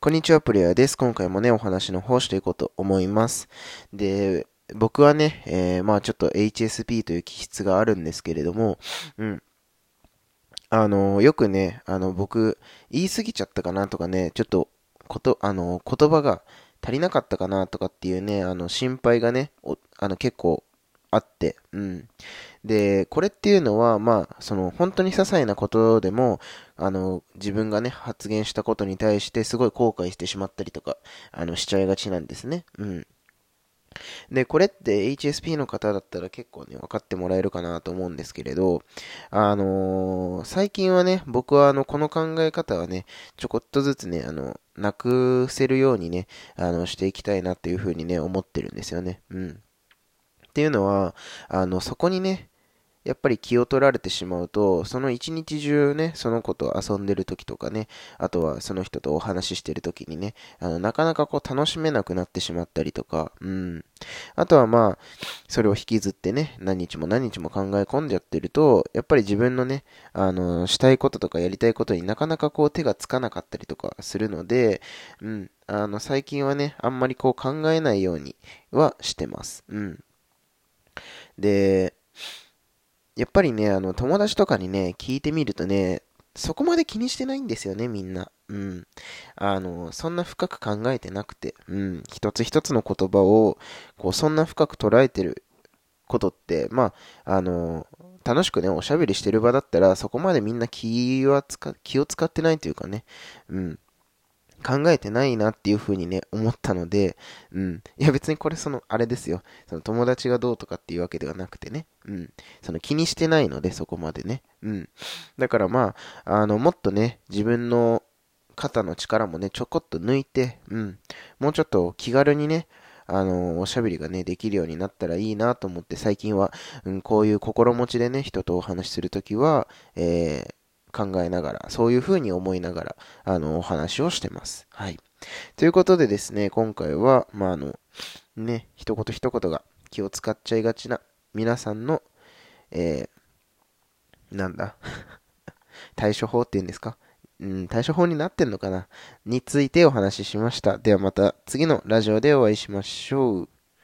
こんにちは、プレイヤーです。今回もね、お話の方していこうと思います。で、僕はね、えー、まあちょっと HSP という気質があるんですけれども、うん。あの、よくね、あの、僕、言い過ぎちゃったかなとかね、ちょっと、こと、あの、言葉が足りなかったかなとかっていうね、あの、心配がね、あの、結構あって、うん。で、これっていうのは、まあ、その、本当に些細なことでも、あの、自分がね、発言したことに対してすごい後悔してしまったりとか、あの、しちゃいがちなんですね。うん。で、これって HSP の方だったら結構ね、分かってもらえるかなと思うんですけれど、あのー、最近はね、僕はあの、この考え方はね、ちょこっとずつね、あの、なくせるようにね、あの、していきたいなっていうふうにね、思ってるんですよね。うん。っていうのは、あの、そこにね、やっぱり気を取られてしまうと、その一日中ね、その子と遊んでる時とかね、あとはその人とお話ししてる時にね、あの、なかなかこう楽しめなくなってしまったりとか、うん。あとはまあ、それを引きずってね、何日も何日も考え込んじゃってると、やっぱり自分のね、あの、したいこととかやりたいことになかなかこう手がつかなかったりとかするので、うん。あの、最近はね、あんまりこう考えないようにはしてます。うん。で、やっぱりね、あの、友達とかにね、聞いてみるとね、そこまで気にしてないんですよね、みんな。うん。あの、そんな深く考えてなくて、うん。一つ一つの言葉を、こう、そんな深く捉えてることって、まあ、あの、楽しくね、おしゃべりしてる場だったら、そこまでみんな気は、気を使ってないというかね、うん。考えてないなっていう風にね、思ったので、うん。いや別にこれその、あれですよ。その友達がどうとかっていうわけではなくてね。うん。その気にしてないので、そこまでね。うん。だからまあ、あの、もっとね、自分の肩の力もね、ちょこっと抜いて、うん。もうちょっと気軽にね、あの、おしゃべりがね、できるようになったらいいなと思って、最近は、うん、こういう心持ちでね、人とお話しするときは、えー、考えながら、そういうふうに思いながら、あの、お話をしてます。はい。ということでですね、今回は、まあ、あの、ね、一言一言が気を使っちゃいがちな皆さんの、えー、なんだ？対処法っていうんですか？うん、対処法になってんのかな？についてお話ししました。ではまた次のラジオでお会いしましょう。